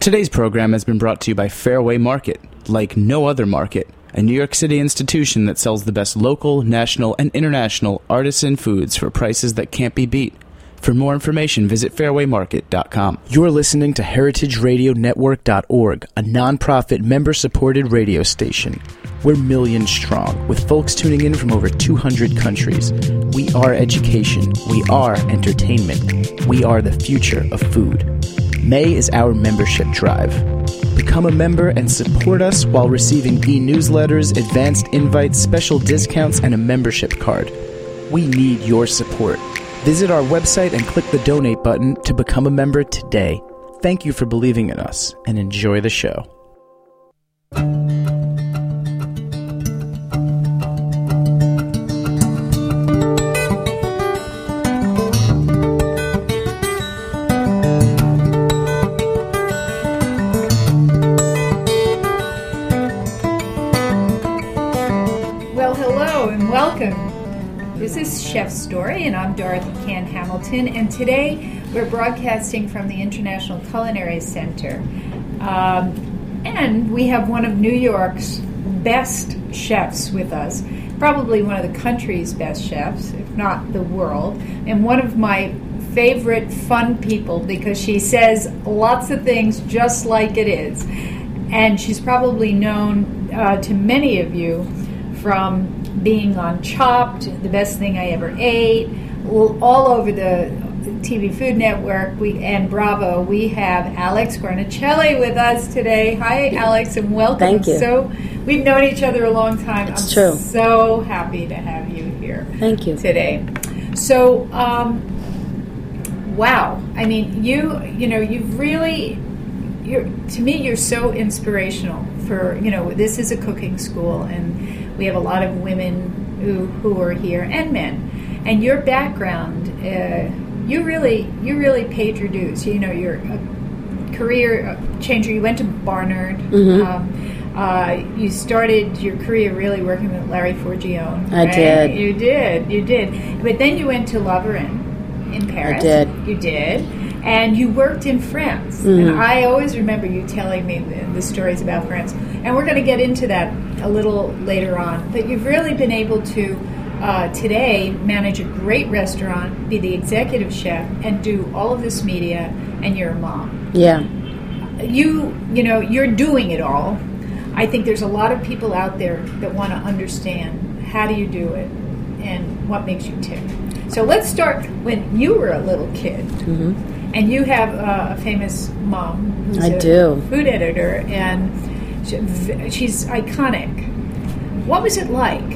Today's program has been brought to you by Fairway Market, like no other market, a New York City institution that sells the best local, national, and international artisan foods for prices that can't be beat. For more information, visit fairwaymarket.com. You're listening to heritageradionetwork.org, a nonprofit member supported radio station. We're millions strong, with folks tuning in from over 200 countries. We are education. We are entertainment. We are the future of food. May is our membership drive. Become a member and support us while receiving e newsletters, advanced invites, special discounts, and a membership card. We need your support. Visit our website and click the donate button to become a member today. Thank you for believing in us and enjoy the show. Chef Story, and I'm Dorothy Cann Hamilton. And today we're broadcasting from the International Culinary Center. Um, and we have one of New York's best chefs with us, probably one of the country's best chefs, if not the world, and one of my favorite fun people because she says lots of things just like it is. And she's probably known uh, to many of you from being on Chopped, the best thing I ever ate, all over the TV Food Network we, and Bravo. We have Alex Guarnaschelli with us today. Hi, Alex, and welcome. Thank you. So we've known each other a long time. It's I'm true. So happy to have you here. Thank you. today. So, um, wow. I mean, you you know you've really you're to me you're so inspirational for you know this is a cooking school and we have a lot of women who who are here and men and your background uh, you really you really paid your dues you know you're a career uh, changer you went to Barnard Mhm. um, uh, you started your career really working with Larry Forgione I right? did. you did you did but then you went to La Varenne in Paris I did. you did and you worked in France Mhm. and I always remember you telling me the, the stories about France and we're going to get into that a little later on. But you've really been able to uh, today manage a great restaurant be the executive chef and do all of this media and you're a mom. Yeah. you you know you're doing it all. I think there's a lot of people out there that want to understand how do you do it and what makes you tick. So let's start when you were a little kid. Hmm and you have uh, a famous mom who's I a do. food editor and she's iconic what was it like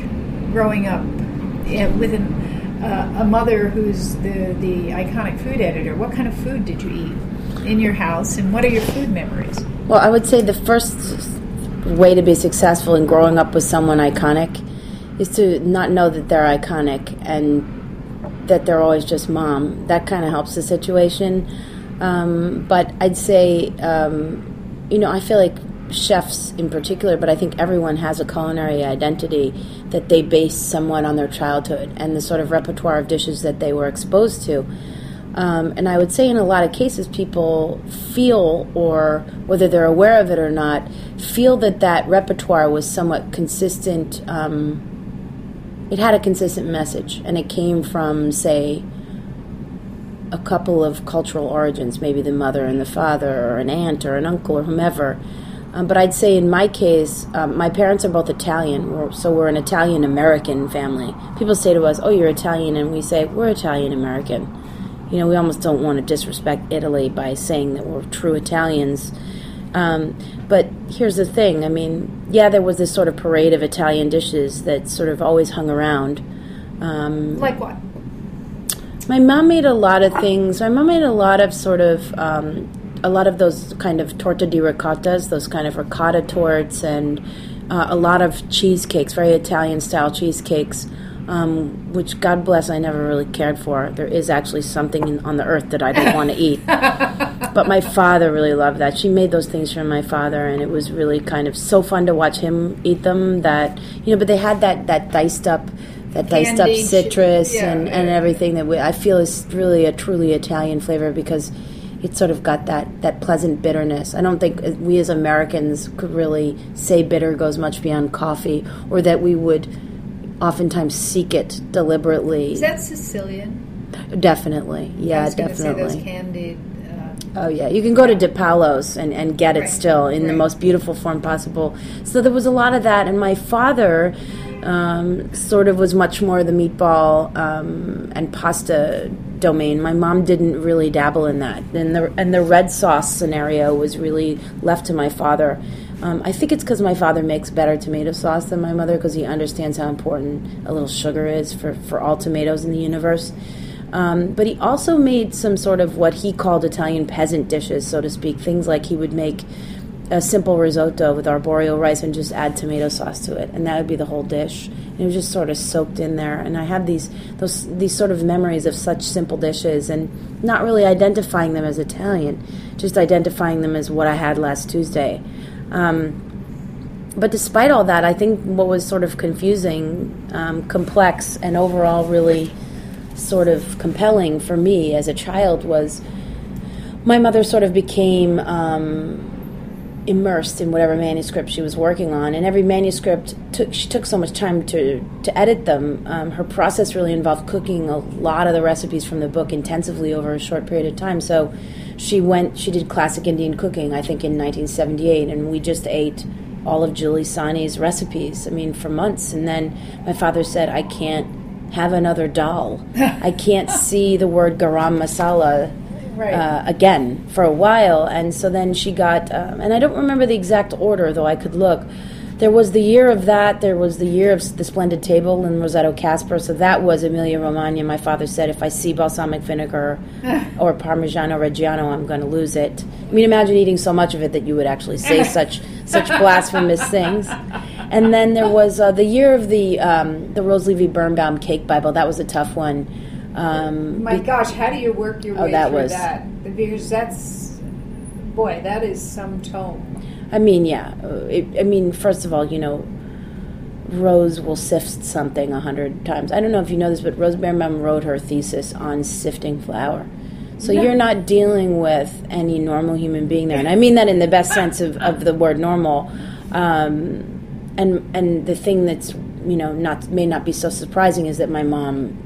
growing up uh, with an, uh, a mother who's the, the iconic food editor what kind of food did you eat in your house and what are your food memories Well, I would say the first way to be successful in growing up with someone iconic is to not know that they're iconic and that they're always just mom. That kind of helps the situation. Um, but I'd say, um, you know, I feel like chefs in particular, but I think everyone has a culinary identity that they base somewhat on their childhood and the sort of repertoire of dishes that they were exposed to. Um, and I would say in a lot of cases, people feel, or whether they're aware of it or not, feel that that repertoire was somewhat consistent. Um, it had a consistent message, and it came from, say, a couple of cultural origins, maybe the mother and the father, or an aunt, or an uncle, or whomever. Um, but I'd say in my case, um, my parents are both Italian, we're, so we're an Italian American family. People say to us, "Oh, you're Italian," and we say we're Italian American. You know, we almost don't want to disrespect Italy by saying that we're true Italians. Um, but here's the thing: I mean, yeah, there was this sort of parade of Italian dishes that sort of always hung around. Um, like what my mom made a lot of things. My mom made a lot of sort of um, a lot of those kind of torta di ricottas, those kind of ricotta torts, and uh, a lot of cheesecakes, very Italian style cheesecakes. Um, which God bless, I never really cared for. There is actually something in, on the earth that I don't want to eat. But my father really loved that. She made those things for my father, and it was really kind of so fun to watch him eat them. That you know, but they had that that diced up, that diced up citrus yeah, and, and everything that we, I feel is really a truly Italian flavor because it sort of got that that pleasant bitterness. I don't think we as Americans could really say bitter goes much beyond coffee, or that we would oftentimes seek it deliberately. Is that Sicilian? Definitely, yeah, I was definitely. Candied. Uh, Oh yeah, you can go to Di Palo's and, and get it Right. still in the most beautiful form possible. So there was a lot of that, and my father um, sort of was much more the meatball um, and pasta domain. My mom didn't really dabble in that, and the and the red sauce scenario was really left to my father. Um, I think it's because my father makes better tomato sauce than my mother because he understands how important a little sugar is for, for all tomatoes in the universe. Um, but he also made some sort of what he called Italian peasant dishes, so to speak. Things like he would make a simple risotto with arborio rice and just add tomato sauce to it, and that would be the whole dish. And it was just sort of soaked in there. And I have these those these sort of memories of such simple dishes, and not really identifying them as Italian, just identifying them as what I had last Tuesday. Um, but despite all that, I think what was sort of confusing, um, complex, and overall really sort of compelling for me as a child was my mother sort of became um, immersed in whatever manuscript she was working on, and every manuscript took she took so much time to to edit them. Um, her process really involved cooking a lot of the recipes from the book intensively over a short period of time. So she went she did classic Indian cooking, I think in 1978, and we just ate all of Julie Sahni's recipes. I mean, for months, and then my father said, "I can't." Have another dal. I can't see the word garam masala Right. uh, again for a while, and so then she got, um, and I don't remember the exact order, though I could look. There was the year of that. There was the year of the Splendid Table and Rossetto Kasper. So that was Emilia Romagna. My father said, if I see balsamic vinegar or Parmigiano Reggiano, I'm going to lose it. I mean, imagine eating so much of it that you would actually say such such blasphemous things. And then there was uh, the year of the um, the Rose Levy Beranbaum Cake Bible. That was a tough one. Um, My gosh, how do you work your Oh, way that through was- that? Because that's, boy, that is some tome. I mean, yeah. uh, It, I mean, first of all, you know, Rose will sift something a hundred times. I don't know if you know this, but Rose Beranbaum wrote her thesis on sifting flour. So you're not dealing with any normal human being there, and I mean that in the best sense of, of the word normal. Um, and and the thing that's you know not may not be so surprising is that my mom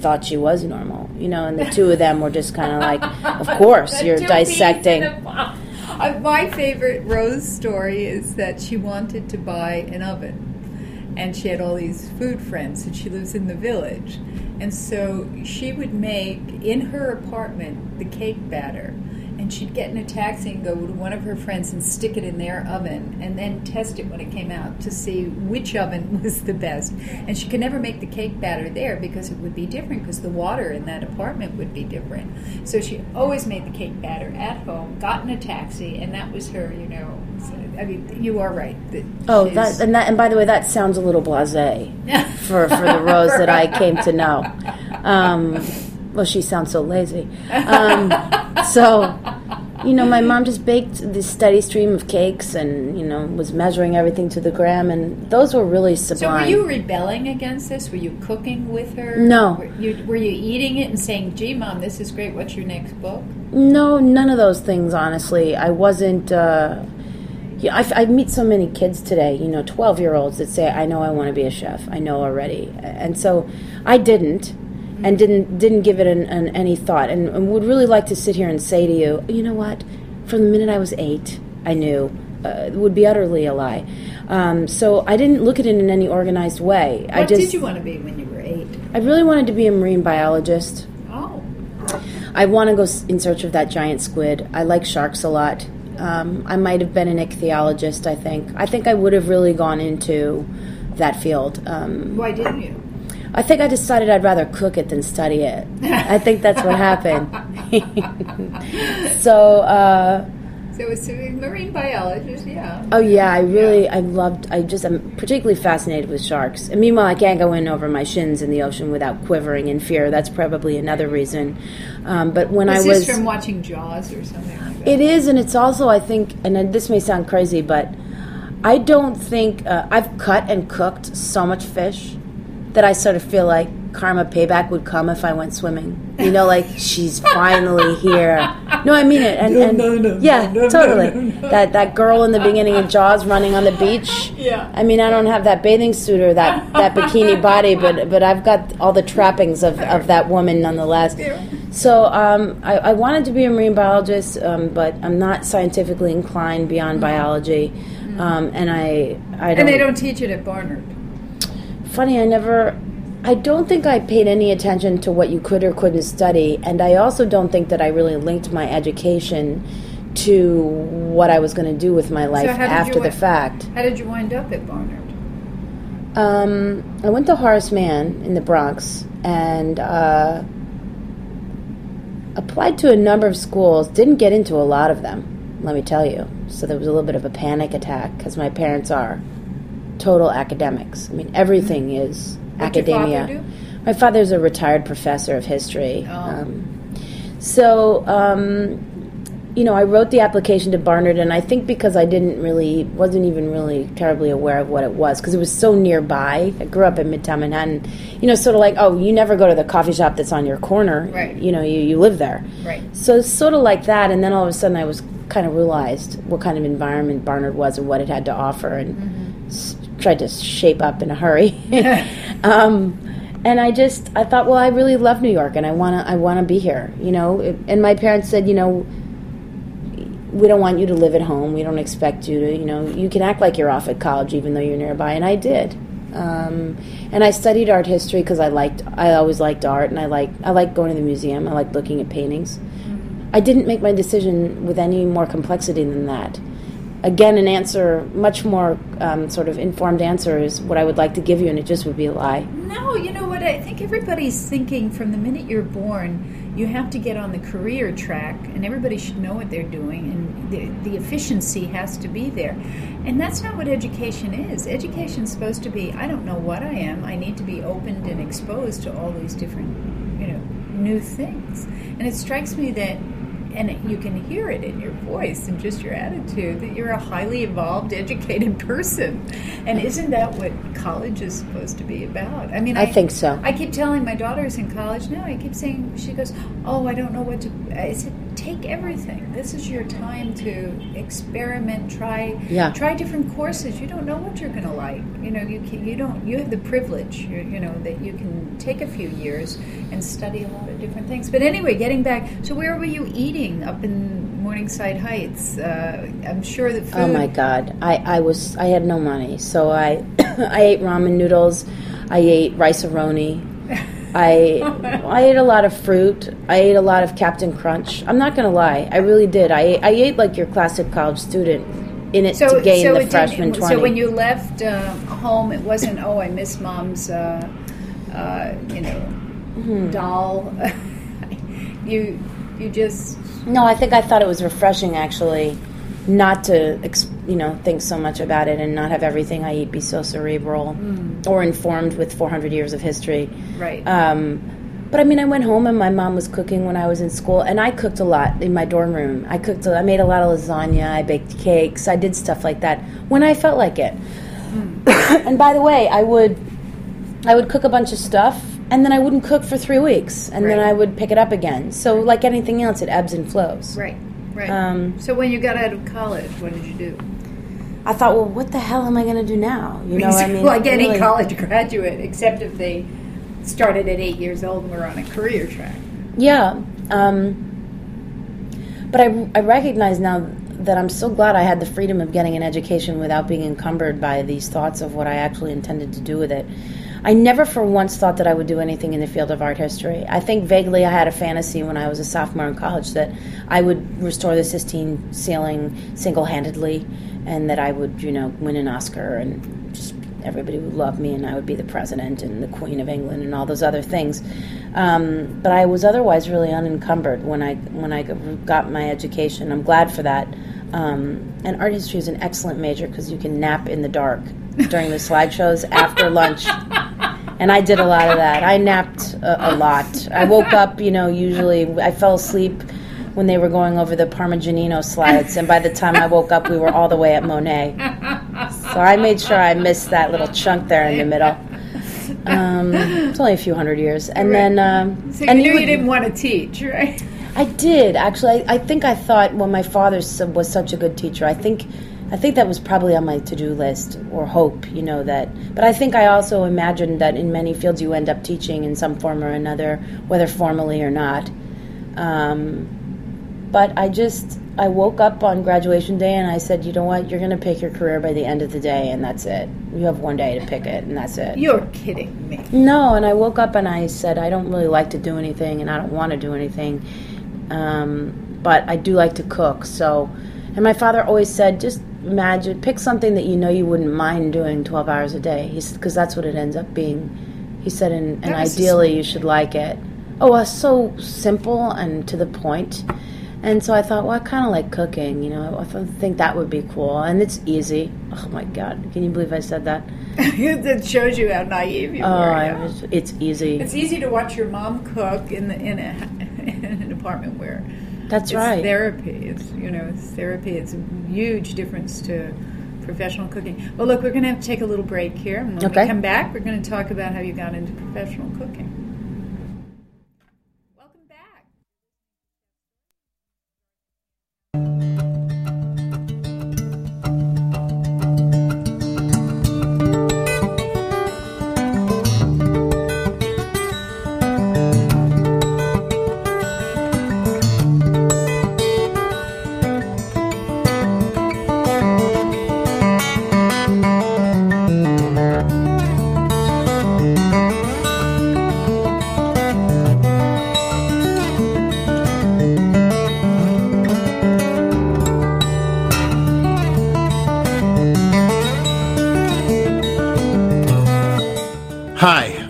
thought she was normal, you know, and the two of them were just kind of like, of course you're two peas in dissecting. Uh, my favorite Rose story is that she wanted to buy an oven. And she had all these food friends, and she lives in the village. And so she would make in her apartment the cake batter. And she'd get in a taxi and go to one of her friends and stick it in their oven and then test it when it came out to see which oven was the best. And she could never make the cake batter there because it would be different because the water in that apartment would be different. So she always made the cake batter at home, got in a taxi, and that was her, you know. I mean, you are right. Oh, that and that and by the way, that sounds a little blasé for for the Rose that I came to know. Um, well, she sounds so lazy. Um, so, you know, my mom just baked this steady stream of cakes, and you know, was measuring everything to the gram, and those were really sublime. So were you rebelling against this? Were you cooking with her? No. Were you, were you eating it and saying, "Gee, mom, this is great. What's your next book?" No, none of those things. Honestly, I wasn't. Uh, yeah, I, I meet so many kids today. You know, twelve-year-olds that say, "I know I want to be a chef. I know already," and so I didn't, and didn't didn't give it an, an, any thought, and, and would really like to sit here and say to you, you know what? From the minute I was eight, I knew. Uh, it would be utterly a lie. Um, so I didn't look at it in any organized way. What I just, did you want to be when you were eight? I really wanted to be a marine biologist. Oh, I want to go in search of that giant squid. I like sharks a lot. Um, I might have been an ichthyologist. I think. I think I would have really gone into that field. Um, why didn't you? I think I decided I'd rather cook it than study it. I think that's what happened. so, uh, So it's a marine biologist, yeah. oh yeah, I really, Yeah. I loved. I just, I'm particularly fascinated with sharks. And meanwhile, I can't go in over my shins in the ocean without quivering in fear. That's probably another reason. Um, but when Was I was this from watching Jaws or something like that? It is, and it's also, I think, and this may sound crazy, but I don't think uh, I've cut and cooked so much fish that I sort of feel like karma payback would come if I went swimming. You know, like she's finally here. No, I mean it. And, and No, no, no, yeah, totally. That that girl in the beginning of Jaws running on the beach. Yeah. I mean, I don't have that bathing suit or that, that bikini body, but but I've got all the trappings of, of that woman nonetheless. Yeah. So um, I, I wanted to be a marine biologist, um, but I'm not scientifically inclined beyond biology, um, and I I don't. Mm-hmm. And they don't teach it at Barnard. Funny, I never. I don't think I paid any attention to what you could or couldn't study, and I also don't think that I really linked my education to what I was going to do with my life you after the fact. How did you wind up at Barnard? Um, I went to Horace Mann in the Bronx and uh, applied to a number of schools. Didn't get into a lot of them, let me tell you. So there was a little bit of a panic attack because my parents are total academics. I mean, everything is father academia. do? My father's a retired professor of history. Oh. Um, so, um, you know, I wrote the application to Barnard, and I think because I didn't really, wasn't even really terribly aware of what it was, because it was so nearby. I grew up in Midtown Manhattan. You know, sort of like, oh, you never go to the coffee shop that's on your corner. Right. You know, you, you live there. Right. So sort of like that, and then all of a sudden I was kind of realized what kind of environment Barnard was and what it had to offer, and s- tried to shape up in a hurry. um, and I just I thought, well, I really love New York, and I wanna I wanna be here, you know. And my parents said, you know, we don't want you to live at home. We don't expect you to, you know, you can act like you're off at college even though you're nearby, and I did. Um, and I studied art history because I liked I always liked art, and I like I like going to the museum. I like looking at paintings. I didn't make my decision with any more complexity than that. Again, an answer, much more um, sort of informed answer, is what I would like to give you, and it just would be a lie. No, you know what? I think everybody's thinking from the minute you're born, you have to get on the career track, and everybody should know what they're doing, and the, the efficiency has to be there. And that's not what education is. Education's supposed to be I don't know what I am, I need to be opened and exposed to all these different, you know, new things. And it strikes me that and you can hear it in your voice and just your attitude that you're a highly evolved, educated person. And isn't that what college is supposed to be about? I mean, I think so. I keep telling my daughter's in college now. I keep saying she goes, "Oh, I don't know what to." I said, "Take everything. This is your time to experiment. Try, Yeah. try different courses. You don't know what you're going to like. You know, you can, you don't. You have the privilege, you, you know, that you can take a few years and study a lot of different things. But anyway, getting back. So, where were you eating up in Morningside Heights? Uh, I'm sure that food. Oh my god, I, I was I had no money, so I I ate ramen noodles, I ate Rice-A-Roni, I I ate a lot of fruit, I ate a lot of Captain Crunch. I'm not gonna lie, I really did. I I ate like your classic college student in it to gain so the freshman twenty. So when you left uh, home, it wasn't. Oh, I miss mom's, uh, uh, you know, Mm-hmm. doll. you, you just. No, I think I thought it was refreshing actually, not to you know think so much about it and not have everything I eat be so cerebral or informed with 400 years of history. Right. Um, but I mean, I went home and my mom was cooking when I was in school, and I cooked a lot in my dorm room. I cooked, I made a lot of lasagna, I baked cakes, I did stuff like that when I felt like it. and by the way, I would, I would cook a bunch of stuff, and then I wouldn't cook for three weeks, and then I would pick it up again. So, like anything else, it ebbs and flows. right. Right. Um, so when you got out of college, what did you do? I thought, well, what the hell am I going to do now? You know, what I mean, like any really. college graduate, except if they started at eight years old and were on a career track. Yeah. Um, but I, I recognize now that I'm so glad I had the freedom of getting an education without being encumbered by these thoughts of what I actually intended to do with it. I never for once thought that I would do anything in the field of art history. I think vaguely I had a fantasy when I was a sophomore in college that I would restore the Sistine ceiling single handedly and that I would, you know, win an Oscar and just everybody would love me and I would be the president and the Queen of England and all those other things. Um, but I was otherwise really unencumbered when I when I got my education. I'm glad for that. Um, and art history is an excellent major because you can nap in the dark during the slideshows after lunch. And I did a lot of that. I napped a, a lot. I woke up, you know, usually I fell asleep when they were going over the Parmigianino slides, and by the time I woke up, we were all the way at Monet. So I made sure I missed that little chunk there in the middle. Um, it's only a few hundred years, and then um, so you and knew would- you didn't want to teach, right? I did actually. I, I think I thought well, my father was such a good teacher. I think, I think that was probably on my to-do list or hope, you know that. But I think I also imagined that in many fields you end up teaching in some form or another, whether formally or not. Um, but I just I woke up on graduation day and I said, you know what, you're going to pick your career by the end of the day, and that's it. You have one day to pick it, and that's it. You're kidding me. No, and I woke up and I said I don't really like to do anything, and I don't want to do anything, um, but I do like to cook. So, and my father always said, just imagine, pick something that you know you wouldn't mind doing twelve hours a day. Because that's what it ends up being. He said, and, and That was a ideally you should like it. Oh, so simple and to the point. And so I thought, well, I kind of like cooking, you know. I think that would be cool, and it's easy. Oh my God, can you believe I said that? that shows you how naive you Oh, were. I yeah. it's easy. It's easy to watch your mom cook in the in, a, in an apartment where That's it's right. therapy. It's you know therapy. It's a huge difference to professional cooking. Well, look, we're going to have to take a little break here, and when Okay. we come back, we're going to talk about how you got into professional cooking.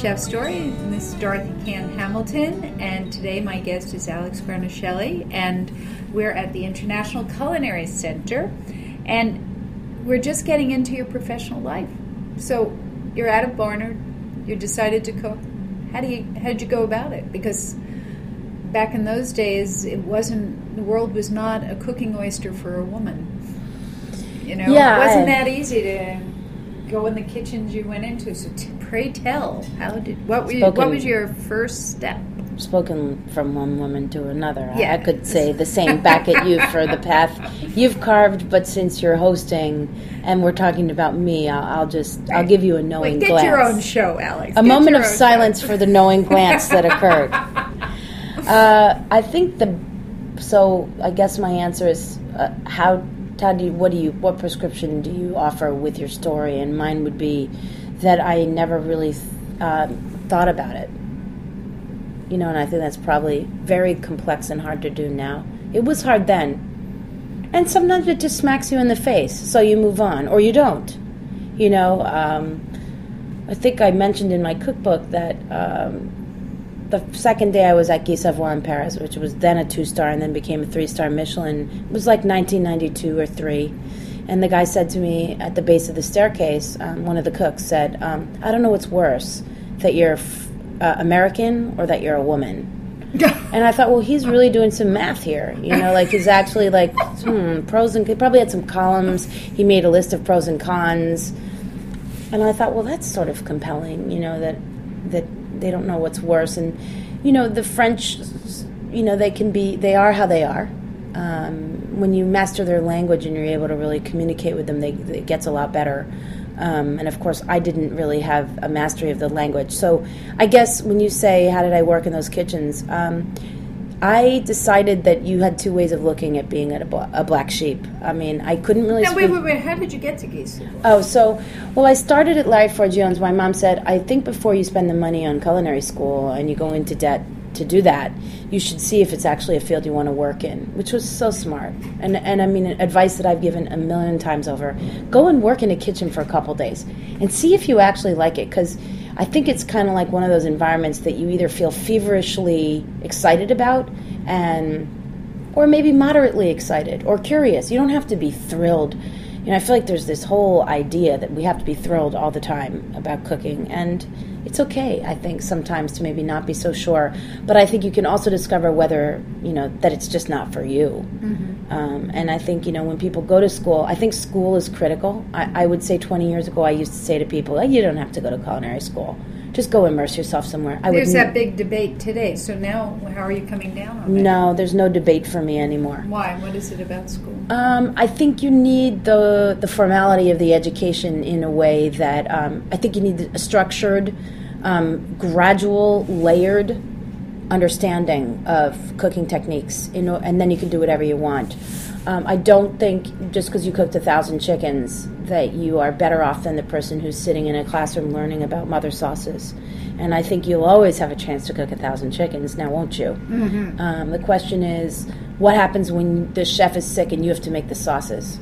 Chef Story, this is Dorothy Cann Hamilton, and today my guest is Alex Guarnaschelli, and we're at the International Culinary Center, and we're just getting into your professional life. So you're out of Barnard, you decided to cook. How do you how did you go about it? Because back in those days, it wasn't the world was not a cooking oyster for a woman. You know, Yeah, it wasn't I- that easy to go in the kitchens you went into. So, t- pray tell, how did what were you, what was your first step? spoken from one woman to another. I- Yeah. I could say the same back at you for the path you've carved, but since you're hosting and we're talking about me, I'll, I'll just I'll give you a knowing Wait, get glance. your own show, Alex. a Get moment of silence show. for the knowing glance that occurred. Uh, I think the so I guess my answer is uh, how how do you what do you what prescription do you offer with your story? And mine would be that I never really uh, thought about it. You know, and I think that's probably very complex and hard to do now. It was hard then, and sometimes it just smacks you in the face, so you move on or you don't. You know. Um, I think I mentioned in my cookbook that um, the second day I was at Guy Savoy in Paris, which was then a two star and then became a three star Michelin, it was like 1992 or three. And the guy said to me at the base of the staircase, um, one of the cooks said, um, I don't know what's worse, that you're f- uh, American or that you're a woman. And I thought, well, he's really doing some math here. You know, like he's actually like, hmm, pros and he probably had some columns. He made a list of pros and cons. And I thought, well, that's sort of compelling, you know, that that they don't know what's worse. And you know, the French, you know, they can be, they are how they are. Um, when you master their language and you're able to really communicate with them, they, it gets a lot better. Um, and of course, I didn't really have a mastery of the language. So I guess when you say, how did I work in those kitchens? Um, I decided that you had two ways of looking at being a, bla- a black sheep. I mean, I couldn't really. Now, wait, wait, wait. How did you get to Geese? Oh, so, well, I started at Larry Forgione. My mom said, I think before you spend the money on culinary school and you go into debt to do that, you should see if it's actually a field you want to work in, which was so smart. And and I mean, advice that I've given a million times over: go and work in a kitchen for a couple days and see if you actually like it, because. I think it's kind of like one of those environments that you either feel feverishly excited about and or maybe moderately excited or curious. You don't have to be thrilled. You know, I feel like there's this whole idea that we have to be thrilled all the time about cooking and it's okay, I think, sometimes to maybe not be so sure. But I think you can also discover whether, you know, that it's just not for you. Mm-hmm. Um, and I think, you know, when people go to school, I think school is critical. I, I would say 20 years ago, I used to say to people, oh, you don't have to go to culinary school. Just go immerse yourself somewhere. I there's that big debate today. So now, how are you coming down on it? No, there's no debate for me anymore. Why? What is it about school? Um, I think you need the the formality of the education in a way that um, I think you need a structured, um, gradual, layered understanding of cooking techniques, you know, and then you can do whatever you want. Um, I don't think just because you cooked a thousand chickens that you are better off than the person who's sitting in a classroom learning about mother sauces. And I think you'll always have a chance to cook a thousand chickens, now won't you? Mm-hmm. Um, the question is, what happens when the chef is sick and you have to make the sauces?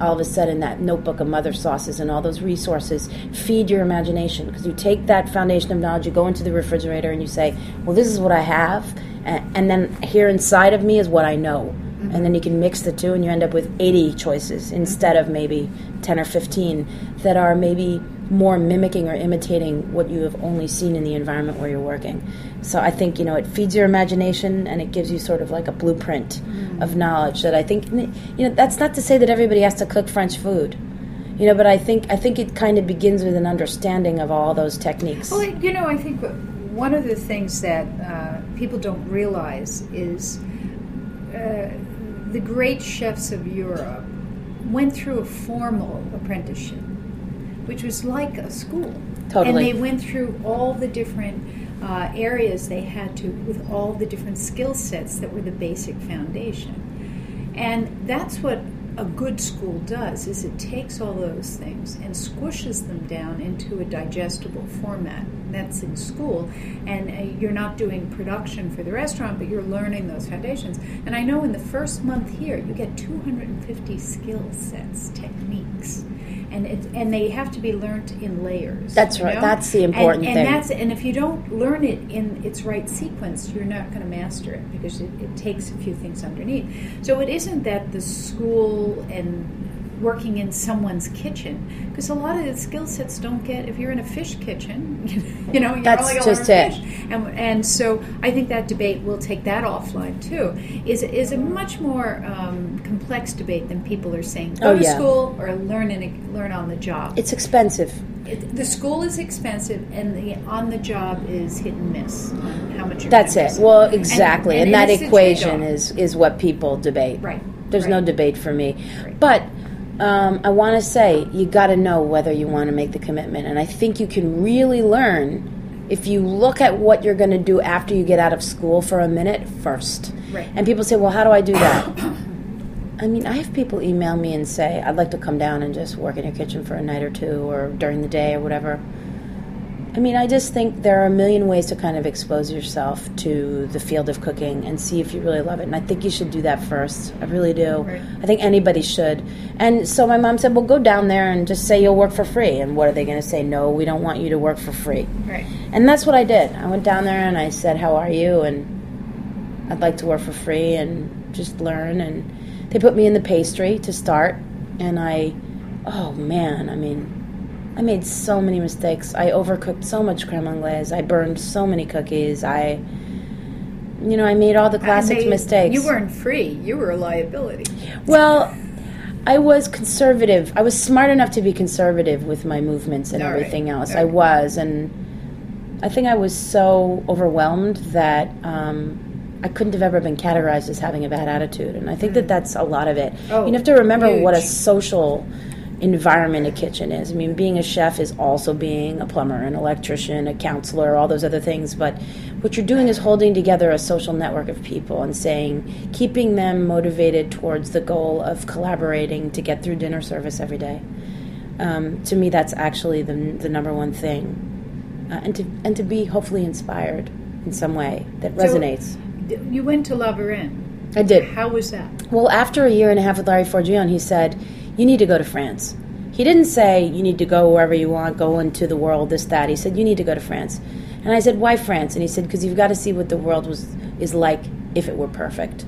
All of a sudden, that notebook of mother sauces and all those resources feed your imagination because you take that foundation of knowledge, you go into the refrigerator, and you say, "Well, this is what I have," and then here inside of me is what I know Mm-hmm. And then you can mix the two and you end up with 80 choices instead of maybe 10 or 15 that are maybe more mimicking or imitating what you have only seen in the environment where you're working. So I think, you know, it feeds your imagination and it gives you sort of like a blueprint mm-hmm. of knowledge that I think, you know, that's not to say that everybody has to cook French food you know but i think i think it kind of begins with an understanding of all those techniques well you know i think one of the things that uh, people don't realize is uh, the great chefs of Europe went through a formal apprenticeship, which was like a school. Totally. And they went through all the different uh, areas they had to, with all the different skill sets that were the basic foundation. And that's what a good school does is it takes all those things and squishes them down into a digestible format that's in school and uh, you're not doing production for the restaurant but you're learning those foundations and i know in the first month here you get 250 skill sets techniques and it, and they have to be learned in layers. That's right. Know? That's the important and, and thing. That's and if you don't learn it in its right sequence, you're not going to master it because it, it takes a few things underneath. So it isn't that the school and working in someone's kitchen because a lot of the skill sets don't get if you're in a fish kitchen you know you're That's just it. fish. And, and so I think that debate will take that offline too is is a much more um, complex debate than people are saying. Go oh, to yeah. school or learn in learn on the job. It's expensive. It, the school is expensive and the on the job is hit and miss how much That's it. well exactly. and, and, and that equation is is what people debate. Right. There's right. no debate for me. Right. but um, I want to say you got to know whether you want to make the commitment, and I think you can really learn if you look at what you're going to do after you get out of school for a minute first. Right. And people say, "Well, how do I do that?" I mean, I have people email me and say, "I'd like to come down and just work in your kitchen for a night or two, or during the day, or whatever." I mean, I just think there are a million ways to kind of expose yourself to the field of cooking and see if you really love it. And I think you should do that first. I really do. Right. I think anybody should. And so my mom said, well, go down there and just say you'll work for free. And what are they going to say? No, we don't want you to work for free. Right. And that's what I did. I went down there and I said, how are you? And I'd like to work for free and just learn. And they put me in the pastry to start. And I, oh man, I mean, I made so many mistakes. I overcooked so much creme anglaise. I burned so many cookies. I, you know, I made all the classic mistakes. You weren't free. You were a liability. Well, I was conservative. I was smart enough to be conservative with my movements and all everything right. else. All I right. was, and I think I was so overwhelmed that um, I couldn't have ever been categorized as having a bad attitude. And I think that that's a lot of it. Mm. Oh, you have to remember what a social environment a kitchen is. I mean, being a chef is also being a plumber, an electrician, a counselor, all those other things. But what you're doing is holding together a social network of people and saying, keeping them motivated towards the goal of collaborating to get through dinner service every day. Um, to me, that's actually the, the number one thing. Uh, and to and to be hopefully inspired in some way that resonates. D- You went to La Varenne. I did. How was that? Well, after a year and a half with Larry Forgione, he said, You need to go to France. He didn't say, You need to go wherever you want, go into the world, this, that. He said, You need to go to France. And I said, Why France? And he said, Because you've got to see what the world was is like if it were perfect.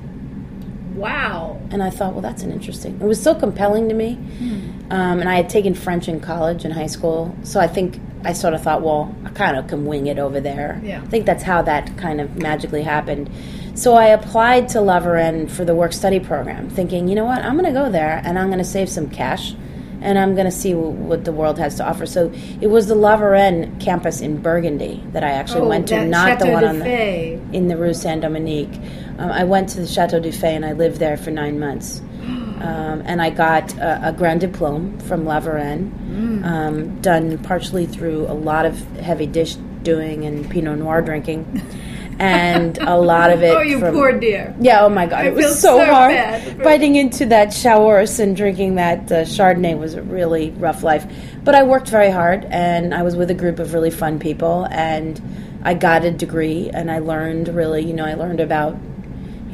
Wow. And I thought, well, that's an interesting. It was so compelling to me. Um, and I had taken French in college and high school, so I think I sort of thought, well, I kind of can wing it over there. Yeah. I think that's how that kind of magically happened. So I applied to La for the work study program, thinking, you know what, I'm going to go there and I'm going to save some cash. And I'm going to see w- what the world has to offer. So it was the La campus in Burgundy that I actually oh, went to, not the one on the in the Rue Saint Dominique. Um, I went to the Chateau du Feÿ and I lived there for nine months. Um, and I got a, a Grand Diplôme from La Varenne, um, done partially through a lot of heavy dish doing and Pinot Noir drinking, and a lot of it. Oh, you from, poor dear. yeah, oh my God, I it was so, so hard. bad Biting into that showers and drinking that uh, Chardonnay was a really rough life. But I worked very hard, and I was with a group of really fun people, and I got a degree, and I learned really, you know, I learned about,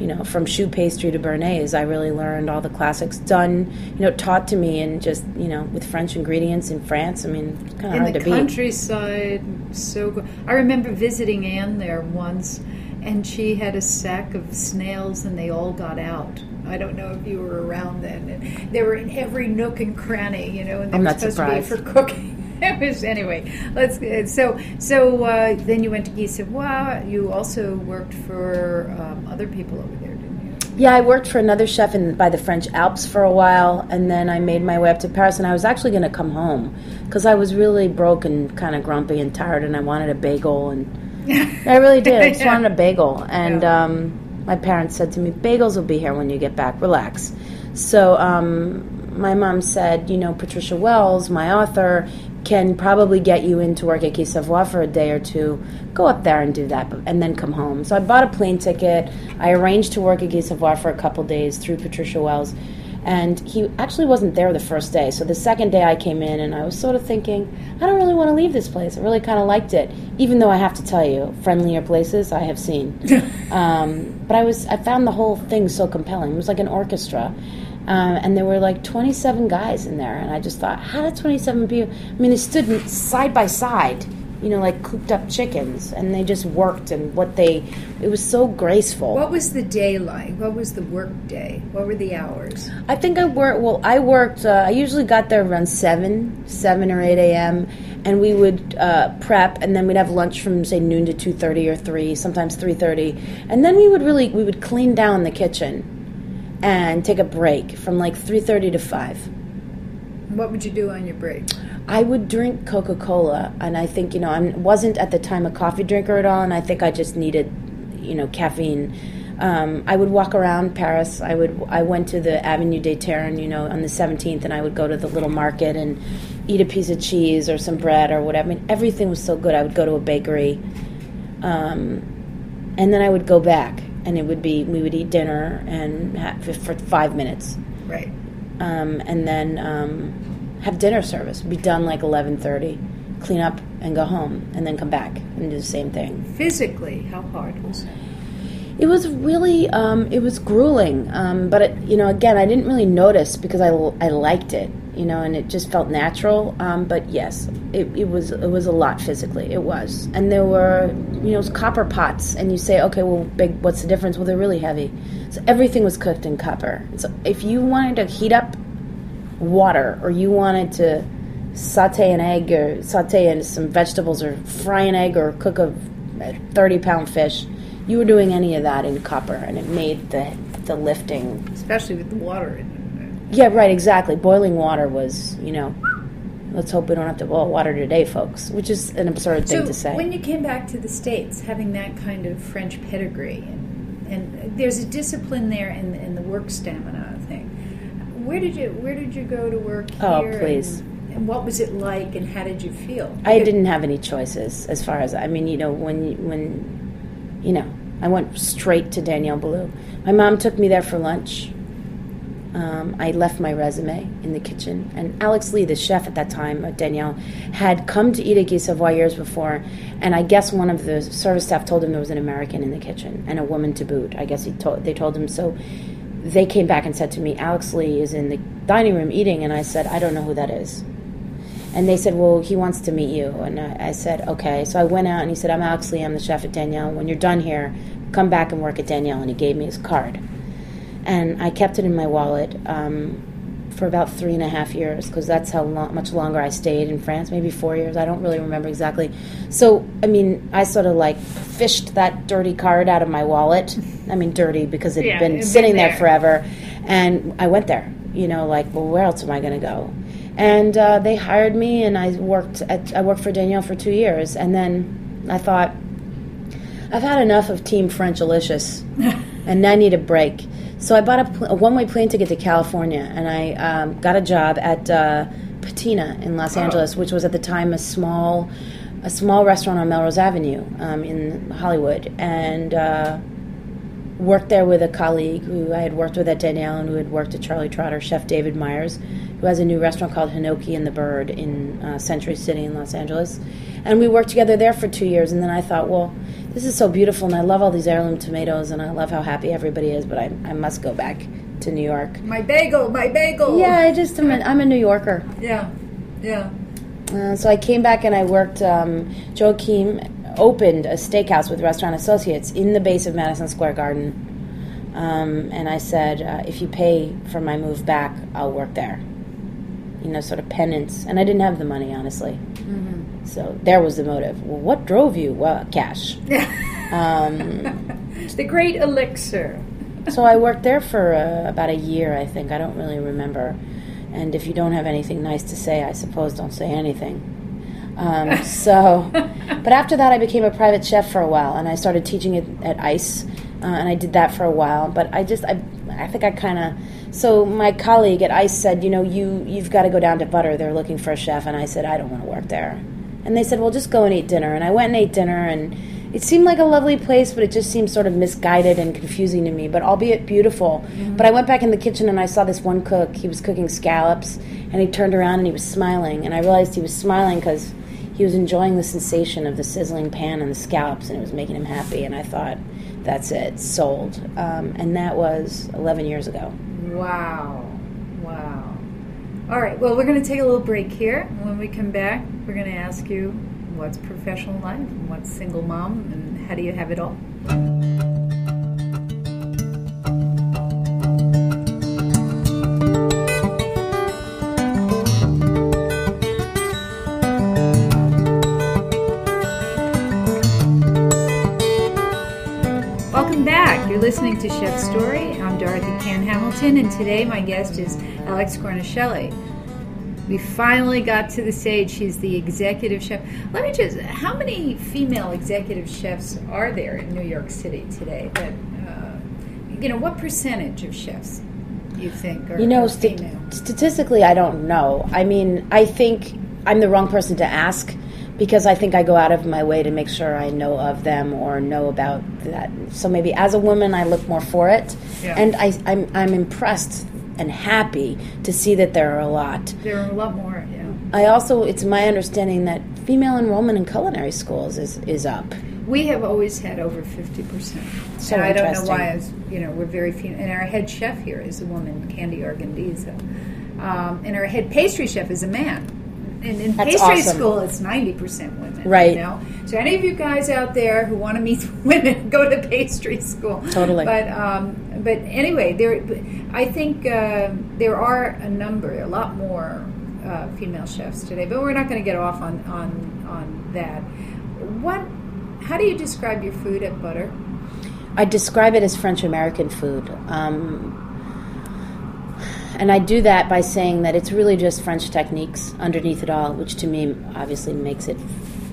you know, from choux pastry to Béarnaise. I really learned all the classics done, you know, taught to me, and just, you know, with French ingredients in France. I mean, kind of in hard the to beat. countryside so good i remember visiting anne there once and she had a sack of snails and they all got out i don't know if you were around then and they were in every nook and cranny you know and they I'm were supposed surprised. to be for cooking it was anyway let's uh, so so uh, then you went to Guy Savoy. you also worked for um, other people over there didn't you Yeah, I worked for another chef in by the French Alps for a while, and then I made my way up to Paris. And I was actually going to come home because I was really broke and kind of grumpy and tired, and I wanted a bagel. And I really did. I just Yeah. wanted a bagel. And Yeah. um, my parents said to me, "Bagels will be here when you get back. Relax." So um, my mom said, "You know, Patricia Wells, my author." Can probably get you into work at Guy Savoy for a day or two. Go up there and do that, and then come home. So I bought a plane ticket. I arranged to work at Guy Savoy for a couple days through Patricia Wells, and he actually wasn't there the first day. So the second day I came in, and I was sort of thinking, I don't really want to leave this place. I really kind of liked it, even though I have to tell you, friendlier places I have seen. um, but I was I found the whole thing so compelling. It was like an orchestra. Um, and there were like 27 guys in there, and I just thought, how did 27 people? I mean, they stood side by side, you know, like cooped up chickens, and they just worked. And what they, it was so graceful. what was the day like what was the work day what were the hours I think I worked. Well, I worked. Uh, I usually got there around seven, seven or eight a.m. And we would uh, prep, and then we'd have lunch from say noon to two thirty or three, sometimes three thirty, and then we would really we would clean down the kitchen and take a break from like three thirty to five. what would you do on your break I would drink Coca Cola, and I think you know I wasn't at the time a coffee drinker at all, and I think I just needed, you know, caffeine. Um, I would walk around Paris. I would. I went to the Avenue des Ternes, you know, on the seventeenth, and I would go to the little market and eat a piece of cheese or some bread or whatever. I mean, everything was so good. I would go to a bakery, um, and then I would go back, and it would be we would eat dinner and have, for five minutes right um, and then um, have dinner service. Be done like eleven thirty, clean up and go home, and then come back and do the same thing. physically how hard was it It was really, um, it was grueling, um, but it, you know, again, I didn't really notice because I, I liked it, you know, and it just felt natural. Um, but yes, it, it was it was a lot physically. It was, and there were you know copper pots, and you say, okay, well, big, what's the difference? Well, they're really heavy, so everything was cooked in copper. So if you wanted to heat up water, or you wanted to saute an egg, or saute in some vegetables, or fry an egg, or cook a thirty pound fish, you were doing any of that in copper, and it made the the lifting. especially with the water in it Yeah, right, exactly. Boiling water was, you know. Let's hope we don't have to boil water today, folks. Which is an absurd thing so to say. when you came back to the states having that kind of french pedigree and, and there's a discipline there and, in the work stamina thing where did you where did you go to work Oh, please. and, and what was it like and how did you feel I didn't have any choices as far as I mean, you know, when you- when you know, I went straight to Daniel Boulud. My mom took me there for lunch, Um, I left my resume in the kitchen, and Alex Lee, the chef at that time, uh, Daniel, had come to eat at Guy Savoy years before, and I guess one of the service staff told him there was an American in the kitchen and a woman to boot. I guess he told they told him so. They came back and said to me, "Alex Lee is in the dining room eating," and I said, "I don't know who that is." And they said, "Well, he wants to meet you." And I, I said, "Okay." So I went out, and he said, "I'm Alex Lee. I'm the chef at Daniel. When you're done here, come back and work at Daniel." And he gave me his card and I kept it in my wallet um, for about three and a half years because that's how long, much longer I stayed in France. Maybe four years. I don't really remember exactly. So I mean, I sort of like fished that dirty card out of my wallet. I mean, dirty because it had Yeah, been sitting been there there. forever, and I went there. You know, like, well, where else am I going to go? And uh, they hired me, and I worked. At, I worked for Daniel for two years, and then I thought, I've had enough of Team French-alicious, and I need a break. So I bought a, pl- a one-way plane ticket to California, and I um, got a job at uh, Patina in Los Angeles, which was at the time a small, a small restaurant on Melrose Avenue um, in Hollywood, and. Uh, worked there with a colleague who I had worked with at Daniel and who had worked at Charlie Trotter, Chef David Myers, who has a new restaurant called Hinoki and the Bird in uh, Century City in Los Angeles. And we worked together there for two years. And then I thought, well, this is so beautiful, and I love all these heirloom tomatoes, and I love how happy everybody is, but I, I must go back to New York. My bagel, my bagel. Yeah, I just am a, I'm a New Yorker. Yeah. Yeah. Uh, so I came back and I worked. Um, Joachim opened a steakhouse with Restaurant Associates in the base of Madison Square Garden, um, and I said, uh, if you pay for my move back, I'll work there. You know, sort of penance, and I didn't have the money, honestly. So there was the motive. Well, what drove you? Well, cash. Um, The great elixir. so I worked there for uh, about a year, I think. I don't really remember. And if you don't have anything nice to say, I suppose don't say anything. Um, so, but after that, I became a private chef for a while, and I started teaching it at ICE, uh, and I did that for a while. But I just, I, I think I kind of. So my colleague at ICE said, you know, you you've got to go down to Butter. They're looking for a chef, and I said, I don't want to work there. And they said, well, just go and eat dinner. And I went and ate dinner, and it seemed like a lovely place, but it just seemed sort of misguided and confusing to me, but albeit beautiful. But I went back in the kitchen and I saw this one cook. He was cooking scallops, and he turned around and he was smiling. And I realized he was smiling because he was enjoying the sensation of the sizzling pan and the scallops, and it was making him happy. And I thought, that's it, sold. Um, and that was 11 years ago. Wow. Wow. All right. Well, we're going to take a little break here. When we come back, we're going to ask you what's professional life and what's single mom and how do you have it all. Welcome back. You're listening to Chef Story. Dorothy Cann Hamilton, and today my guest is Alex Guarnaschelli. We finally got to the stage. She's the executive chef. Let me just, how many female executive chefs are there in New York City today? That, uh, you know, what percentage of chefs do you think are, You know, are st- statistically, I don't know. I mean, I think I'm the wrong person to ask because I think I go out of my way to make sure I know of them or know about that. So maybe as a woman, I look more for it, Yeah. and I, I'm I'm impressed and happy to see that there are a lot. There are a lot more, yeah. I also, it's my understanding that female enrollment in culinary schools is is up. We have always had over 50%. So and I don't know why, as you know, we're very few. And our head chef here is a woman, Candy Argondizza. Um, and our head pastry chef is a man. And in That's pastry awesome. school, it's 90% women. Right. You know? So, any of you guys out there who want to meet women, go to pastry school. Totally. But, um, but anyway, there, I think uh, there are a number, a lot more uh, female chefs today. But we're not going to get off on, on, on that. What? How do you describe your food at Butter? I describe it as French American food. Um, and I do that by saying that it's really just French techniques underneath it all, which to me obviously makes it.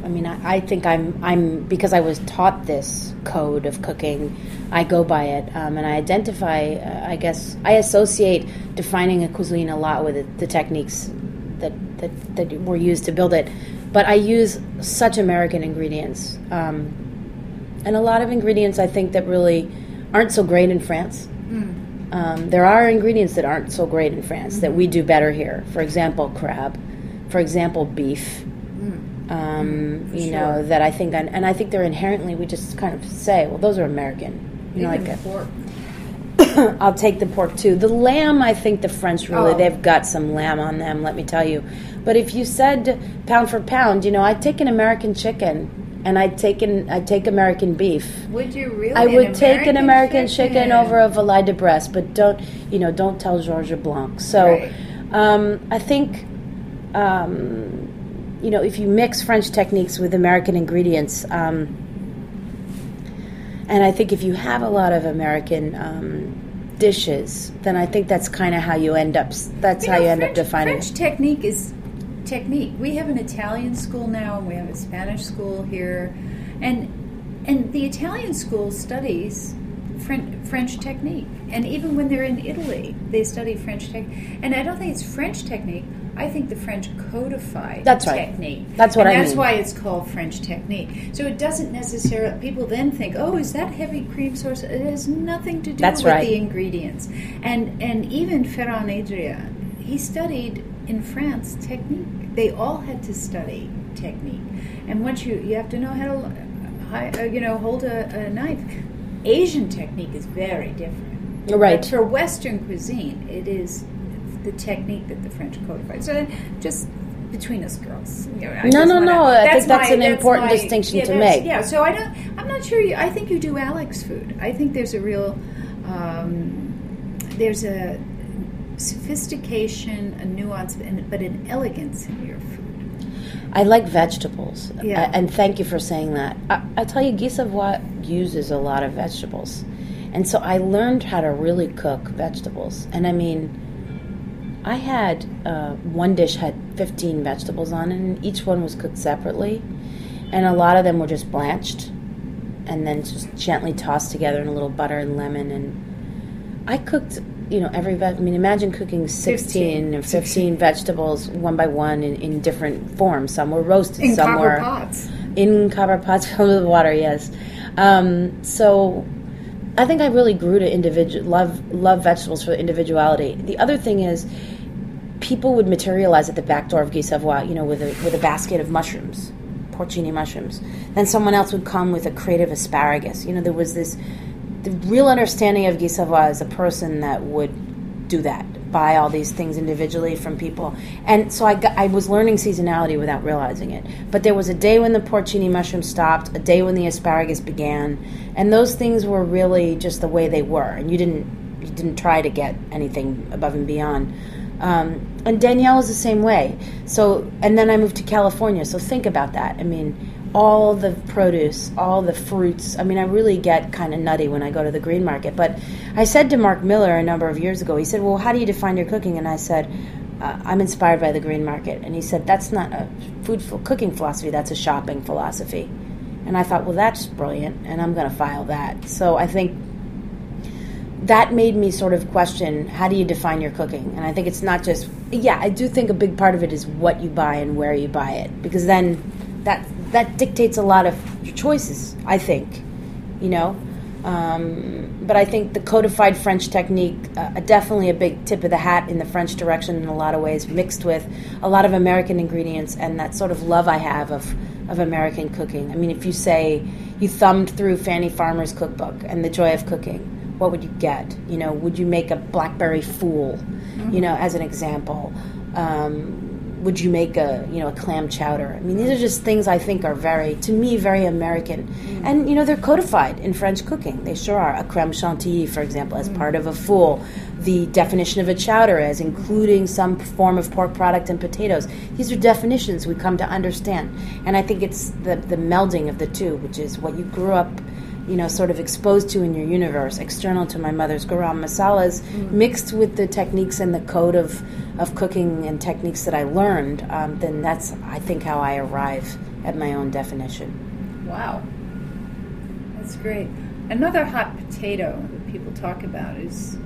I mean, I, I think I'm I'm because I was taught this code of cooking. I go by it, um, and I identify. Uh, I guess I associate defining a cuisine a lot with it, the techniques that, that that were used to build it. But I use such American ingredients. Um, and a lot of ingredients I think that really aren't so great in France. Um, there are ingredients that aren't so great in France that we do better here. For example, crab. For example, beef. Um, you know that I think, and, and I think they're inherently. We just kind of say, well, those are American. You know, Even like pork. I'll take the pork too. The lamb, I think the French really Oh. they've got some lamb on them. Let me tell you. But if you said pound for pound, you know, I'd take an American chicken, and I'd take an I'd take American beef. Would you really? I would take an American chicken, chicken over a volaille de Bresse, but don't you know? Don't tell Georges Blanc. So, Right. um, I think, um, you know, if you mix French techniques with American ingredients, um, and I think if you have a lot of American um, dishes, then I think that's kind of how you end up. That's You how know, you end French, up defining. French technique is technique. We have an Italian school now, and we have a Spanish school here, and and the Italian school studies French, French technique, and even when they're in Italy, they study French technique. And I don't think it's French technique. I think the French codified That's right. technique. That's what and I that's mean. why it's called French technique. So it doesn't necessarily. People then think, "Oh, is that heavy cream sauce? It has nothing to do That's with right. the ingredients. And and even Ferran Adria, he studied in France technique. They all had to study technique. And once you you have to know how to uh, you know hold a, a knife. Asian technique is very different. Right. But for Western cuisine, it is the technique that the French codified. So just between us girls. You know, No, no, wanna- no, I think that's my- an important my- distinction yeah, to make. Yeah, so I don't. I'm not sure. You, I think you do Alex food. I think there's a real. Um, there's a sophistication, a nuance, but an elegance in your food. I like vegetables, Yeah. And thank you for saying that. I, I tell you, Guy Savoy uses a lot of vegetables, and so I learned how to really cook vegetables. And I mean, I had uh, one dish had 15 vegetables on it, and each one was cooked separately, and a lot of them were just blanched, and then just gently tossed together in a little butter and lemon. And I cooked, you know, every veg. I mean, imagine cooking 16 or 15 vegetables one by one in, in different forms. Some were roasted, In some copper were pots. in copper pots filled with water. Yes. Um, so I think I really grew to individual love love vegetables for individuality. The other thing is people would materialize at the back door of Guy Savoy, you know, with a with a basket of mushrooms, porcini mushrooms. Then someone else would come with a crate of asparagus. You know, there was this the real understanding of Guy Savoy as a person that would do that, buy all these things individually from people. And so I, got, I was learning seasonality without realizing it. But there was a day when the porcini mushroom stopped, a day when the asparagus began, and those things were really just the way they were. And you didn't you didn't try to get anything above and beyond. Um, and Daniel is the same way. So, and then I moved to California. So think about that. I mean, all the produce, all the fruits. I mean, I really get kind of nutty when I go to the green market. But I said to Mark Miller a number of years ago, he said, Well, how do you define your cooking? And I said, uh, I'm inspired by the green market. And he said, That's not a food cooking philosophy, that's a shopping philosophy. And I thought, Well, that's brilliant. And I'm going to file that. So I think that made me sort of question how do you define your cooking? And i think it's not just yeah i do think a big part of it is what you buy and where you buy it. Because then that that dictates a lot of your choices i think you know? Um, but i think the codified french technique uh, definitely a big tip of the hat in the french direction in a lot of ways mixed with a lot of american ingredients and that sort of love i have of of american cooking. I mean if you say you thumbed through Fannie farmer's cookbook and the joy of cooking what would you get? You know, would you make a blackberry fool? You mm-hmm. know, as an example, um, would you make a you know a clam chowder? I mean, these are just things I think are very, to me, very American, mm. and you know they're codified in French cooking. They sure are. A creme chantilly, for example, as mm. part of a fool. The definition of a chowder as including some form of pork product and potatoes. These are definitions we come to understand, and I think it's the the melding of the two, which is what you grew up you know, sort of exposed to in your universe, external to my mother's garam masalas, mixed with the techniques and the code of, of cooking and techniques that I learned, um, then that's, I think, how I arrive at my own definition. Wow. That's great. Another hot potato that people talk about is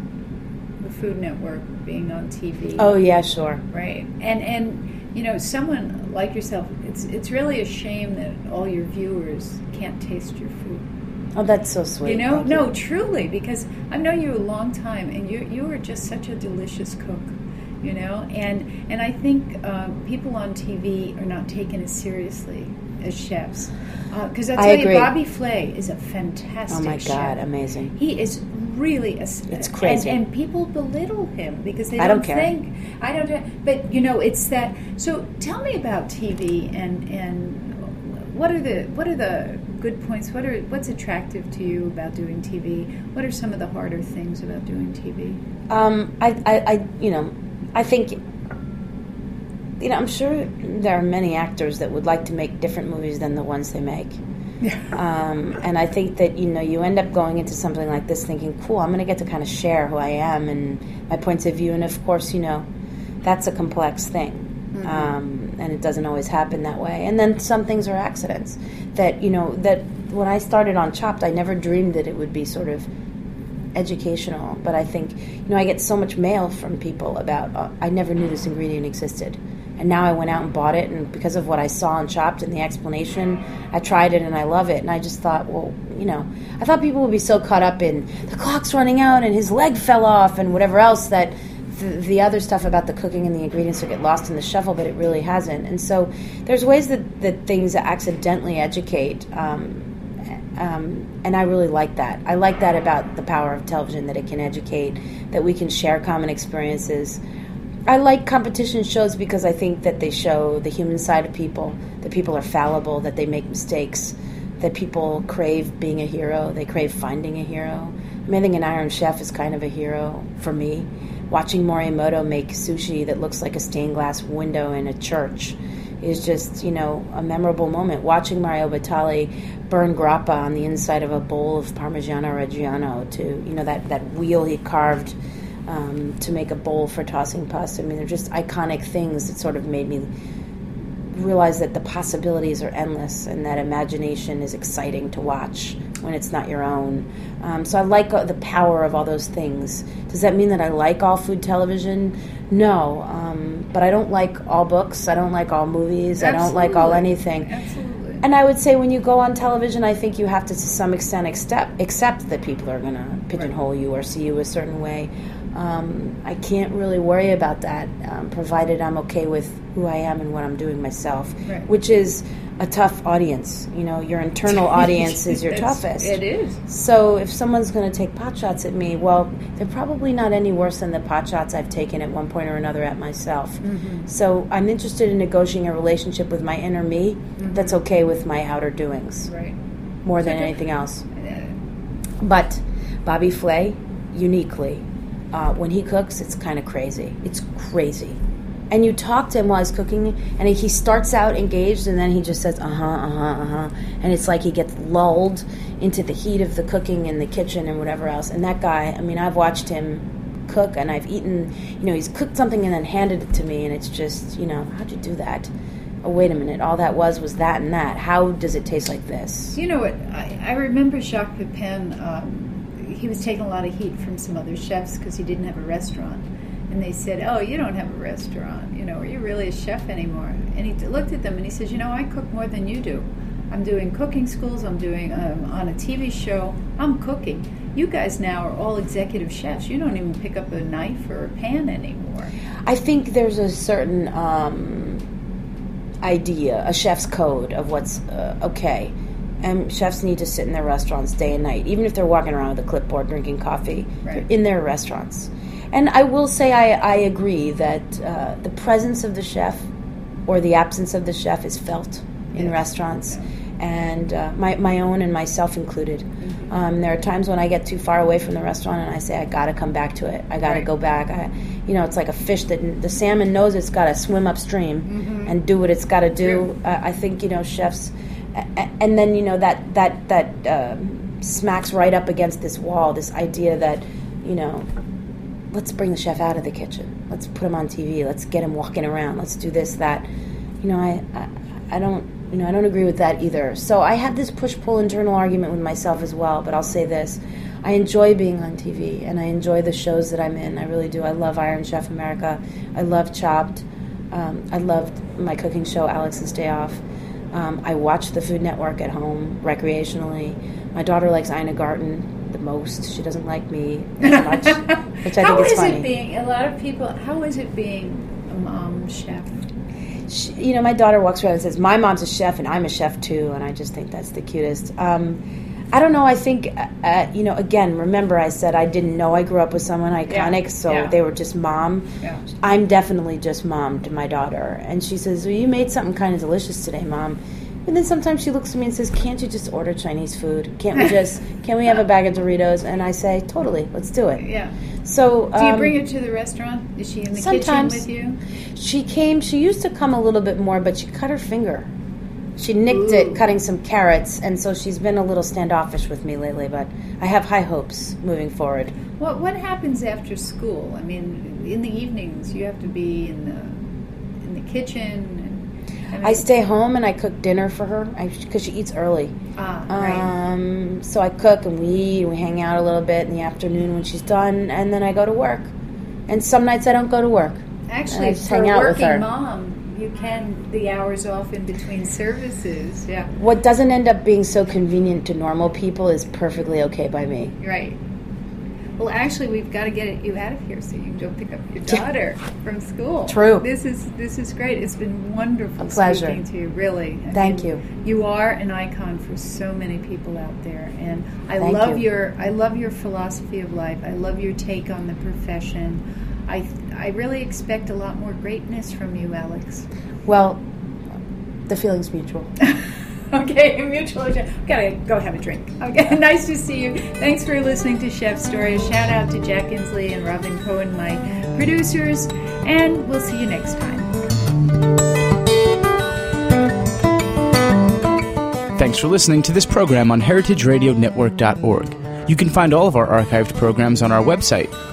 the Food Network being on TV. Oh, yeah, sure. Right. And and you know, someone like yourself, it's it's really a shame that all your viewers can't taste your food. Oh, that's so sweet. You know, Thank no, you. truly, because I've known you a long time, and you you are just such a delicious cook. You know, and and I think um, people on TV are not taken as seriously as chefs. Because I I tell agree. you, Bobby Flay is a fantastic. Chef. Oh my God, chef. amazing. He is really a. It's crazy. and, and people belittle him because they don't, don't care. think. I don't. But you know, it's that. So tell me about TV and and what are the what are the good points? What are what's attractive to you about doing TV? What are some of the harder things about doing TV? Um, I, I, I, you know, I think, you know, I'm sure there are many actors that would like to make different movies than the ones they make. Yeah. Um, and I think that you know you end up going into something like this thinking, "Cool, I'm going to get to kind of share who I am and my points of view." And of course, you know, that's a complex thing, um, and it doesn't always happen that way. And then some things are accidents that you know that when I started on Chopped, I never dreamed that it would be sort of educational. But I think you know I get so much mail from people about uh, I never knew this ingredient existed. And now I went out and bought it, and because of what I saw on Chopped and the explanation, I tried it and I love it. And I just thought, well, you know, I thought people would be so caught up in the clock's running out and his leg fell off and whatever else that the, the other stuff about the cooking and the ingredients will get lost in the shuffle, but it really hasn't. And so there's ways that, that things accidentally educate. Um, um, and I really like that. I like that about the power of television that it can educate, that we can share common experiences. I like competition shows because I think that they show the human side of people, that people are fallible, that they make mistakes, that people crave being a hero, they crave finding a hero. I mean, I think an Iron Chef is kind of a hero for me. Watching Morimoto make sushi that looks like a stained glass window in a church is just, you know, a memorable moment. Watching Mario Batali burn grappa on the inside of a bowl of Parmigiano Reggiano to, you know, that, that wheel he carved um, to make a bowl for tossing pasta. I mean, they're just iconic things that sort of made me realize that the possibilities are endless and that imagination is exciting to watch when it's not your own. Um, so I like uh, the power of all those things. Does that mean that I like all food television? No, um, but I don't like all books. I don't like all movies. I don't like all anything. Absolutely. And I would say when you go on television, I think you have to, to some extent, accept, accept that people are going to pigeonhole you or see you a certain way. Um, I can't really worry about that, um, provided I'm okay with who I am and what I'm doing myself, Right. which is a tough audience. You know, your internal audience is your toughest. It is. So if someone's going to take pot shots at me, well, they're probably not any worse than the pot shots I've taken at one point or another at myself. So I'm interested in negotiating a relationship with my inner me that's okay with my outer doings Right. more than anything else. But Bobby Flay, uniquely, uh, when he cooks, it's kind of crazy. It's crazy. And you talk to him while he's cooking, and he starts out engaged, and then he just says, uh huh, uh huh, uh huh. And it's like he gets lulled into the heat of the cooking in the kitchen and whatever else. And that guy, I mean, I've watched him cook, and I've eaten, you know, he's cooked something and then handed it to me, and it's just, you know, how'd you do that? Oh, wait a minute, all that was was that and that. How does it taste like this? You know what? I, I remember Jacques Pepin. Um, he was taking a lot of heat from some other chefs because he didn't have a restaurant, and they said, "Oh, you don't have a restaurant. You know, are you really a chef anymore?" And he looked at them and he says, "You know, I cook more than you do. I'm doing cooking schools. I'm doing um, on a TV show. I'm cooking. You guys now are all executive chefs. You don't even pick up a knife or a pan anymore." I think there's a certain um, idea, a chef's code of what's uh, okay. And chefs need to sit in their restaurants day and night, even if they're walking around with a clipboard drinking coffee. Right. They're in their restaurants. And I will say, I, I agree that uh, the presence of the chef or the absence of the chef is felt in restaurants, Yeah. and uh, my, my own and myself included. Mm-hmm. Um, there are times when I get too far away from the restaurant and I say, I gotta come back to it. I gotta Right. go back. I, you know, it's like a fish that the salmon knows it's gotta swim upstream and do what it's gotta do. Uh, I think you know chefs, and then you know that that that um, smacks right up against this wall. This idea that you know let's bring the chef out of the kitchen. Let's put him on TV. Let's get him walking around. Let's do this, that. You know, I, I, I don't, you know, I don't agree with that either. So I have this push-pull internal argument with myself as well. But I'll say this: I enjoy being on TV, and I enjoy the shows that I'm in. I really do. I love Iron Chef America. I love Chopped. Um, I loved my cooking show, Alex's Day Off. Um, I watch the Food Network at home recreationally. My daughter likes Ina Garten the most. She doesn't like me as much, which I how think is is funny. it being a lot of people? How is it being a mom chef? She, you know, my daughter walks around and says, "My mom's a chef, and I'm a chef too," and I just think that's the cutest. Um, I don't know. I think, uh, uh, you know, again, remember I said I didn't know I grew up with someone iconic, so yeah. they were just mom. Yeah. I'm definitely just mom to my daughter, and she says, "Well, you made something kind of delicious today, mom." And then sometimes she looks at me and says, "Can't you just order Chinese food? Can't we just? can we have a bag of Doritos?" And I say, "Totally, let's do it." Yeah. So, Do you um, bring her to the restaurant? Is she in the kitchen with you? She came. She used to come a little bit more, but she cut her finger. She nicked it cutting some carrots, and so she's been a little standoffish with me lately. But I have high hopes moving forward. What What happens after school? I mean, in the evenings, you have to be in the in the kitchen. I, mean, I stay home and I cook dinner for her because she eats early. Ah, right. Um, so I cook and we eat and we hang out a little bit in the afternoon when she's done, and then I go to work. And some nights I don't go to work. Actually, I just for hang out with working her. mom, you can the hours off in between services. Yeah, What doesn't end up being so convenient to normal people is perfectly okay by me. right. Well, actually, we've got to get you out of here so you can go pick up your daughter from school. True. This is this is great. It's been wonderful A pleasure. speaking to you. Really. I Thank mean, you. You are an icon for so many people out there, and I Thank love you. your I love your philosophy of life. I love your take on the profession. I I really expect a lot more greatness from you, Alex. Well, the feeling's mutual. Okay, mutual. Gotta go have a drink. Okay, nice to see you. Thanks for listening to Chef Story. A shout out to Jack Inslee and Robin Cohen, my producers, and we'll see you next time. Thanks for listening to this program on heritageradionetwork.org. You can find all of our archived programs on our website